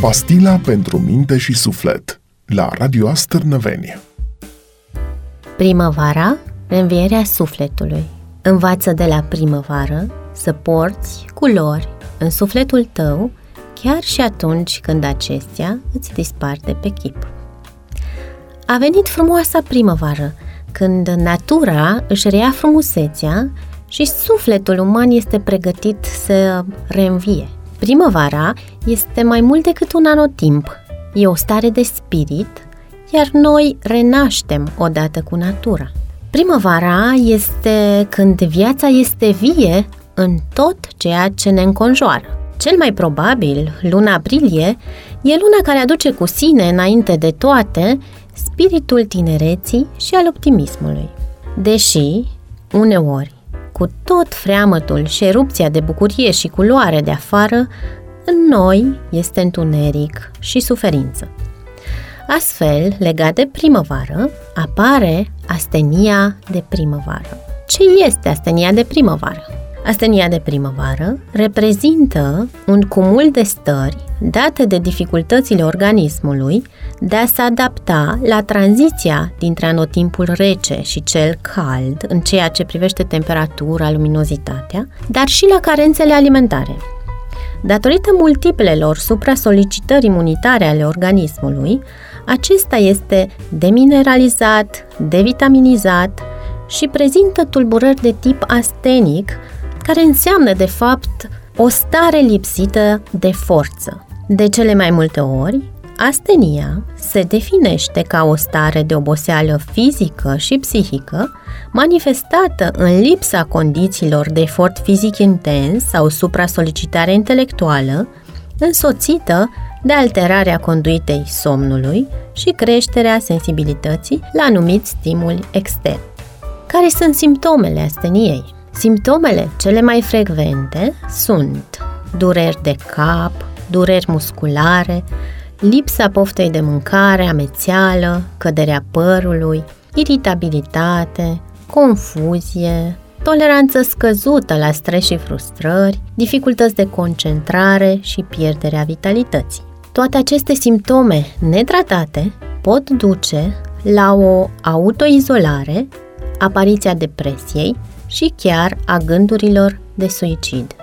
Pastila pentru minte și suflet la Radio Astărnăveni. Primăvara, reînvierea sufletului. Învață de la primăvară să porți culori în sufletul tău chiar și atunci când acestea îți dispar de pe chip. A venit frumoasa primăvară, când natura își reia frumusețea și sufletul uman este pregătit să reînvie. Primăvara este mai mult decât un anotimp. E o stare de spirit, iar noi renaștem odată cu natura. Primăvara este când viața este vie în tot ceea ce ne înconjoară. Cel mai probabil, luna aprilie e luna care aduce cu sine, înainte de toate, spiritul tinereții și al optimismului. Deși, uneori, cu tot freamătul și erupția de bucurie și culoare de afară, în noi este întuneric și suferință. Astfel, legat de primăvară, apare astenia de primăvară. Ce este astenia de primăvară? Astenia de primăvară reprezintă un cumul de stări date de dificultățile organismului de a se adapta la tranziția dintre anotimpul rece și cel cald în ceea ce privește temperatura, luminozitatea, dar și la carențele alimentare. Datorită multiplelor supra-solicitări imunitare ale organismului, acesta este demineralizat, devitaminizat și prezintă tulburări de tip astenic, care înseamnă, de fapt, o stare lipsită de forță. De cele mai multe ori, astenia se definește ca o stare de oboseală fizică și psihică manifestată în lipsa condițiilor de efort fizic intens sau supra-solicitare intelectuală, însoțită de alterarea conduitei somnului și creșterea sensibilității la anumiți stimuli externi. Care sunt simptomele asteniei? Simptomele cele mai frecvente sunt dureri de cap, dureri musculare, lipsa poftei de mâncare, amețeală, căderea părului, iritabilitate, confuzie, toleranță scăzută la stres și frustrări, dificultăți de concentrare și pierderea vitalității. Toate aceste simptome netratate pot duce la o autoizolare, apariția depresiei și chiar a gândurilor de suicid.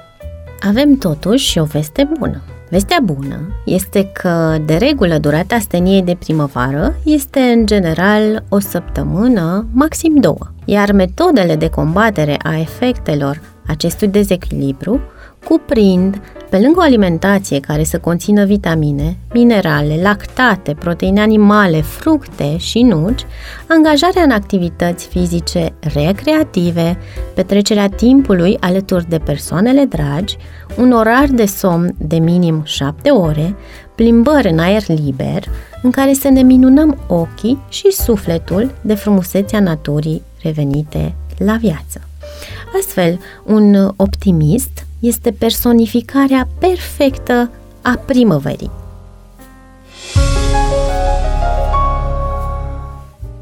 Avem totuși și o veste bună. Vestea bună este că, de regulă, durata asteniei de primăvară este în general o săptămână, maxim două, iar metodele de combatere a efectelor acestui dezechilibru cuprind, pe lângă o alimentație care să conțină vitamine, minerale, lactate, proteine animale, fructe și nuci, angajarea în activități fizice recreative, petrecerea timpului alături de persoanele dragi, un orar de somn de minim 7 ore, plimbări în aer liber, în care să ne minunăm ochii și sufletul de frumusețea naturii revenite la viață. Astfel, un optimist este personificarea perfectă a primăverii.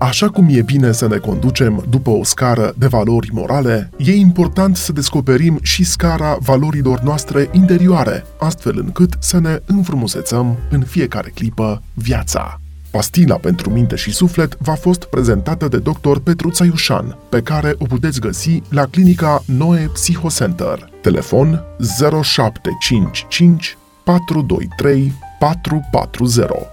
Așa cum e bine să ne conducem după o scară de valori morale, e important să descoperim și scara valorilor noastre interioare, astfel încât să ne înfrumusețăm în fiecare clipă viața. Pastila pentru minte și suflet v-a fost prezentată de dr. Petruța Iușan, pe care o puteți găsi la clinica Noe Psihocenter. Telefon 0755 423 440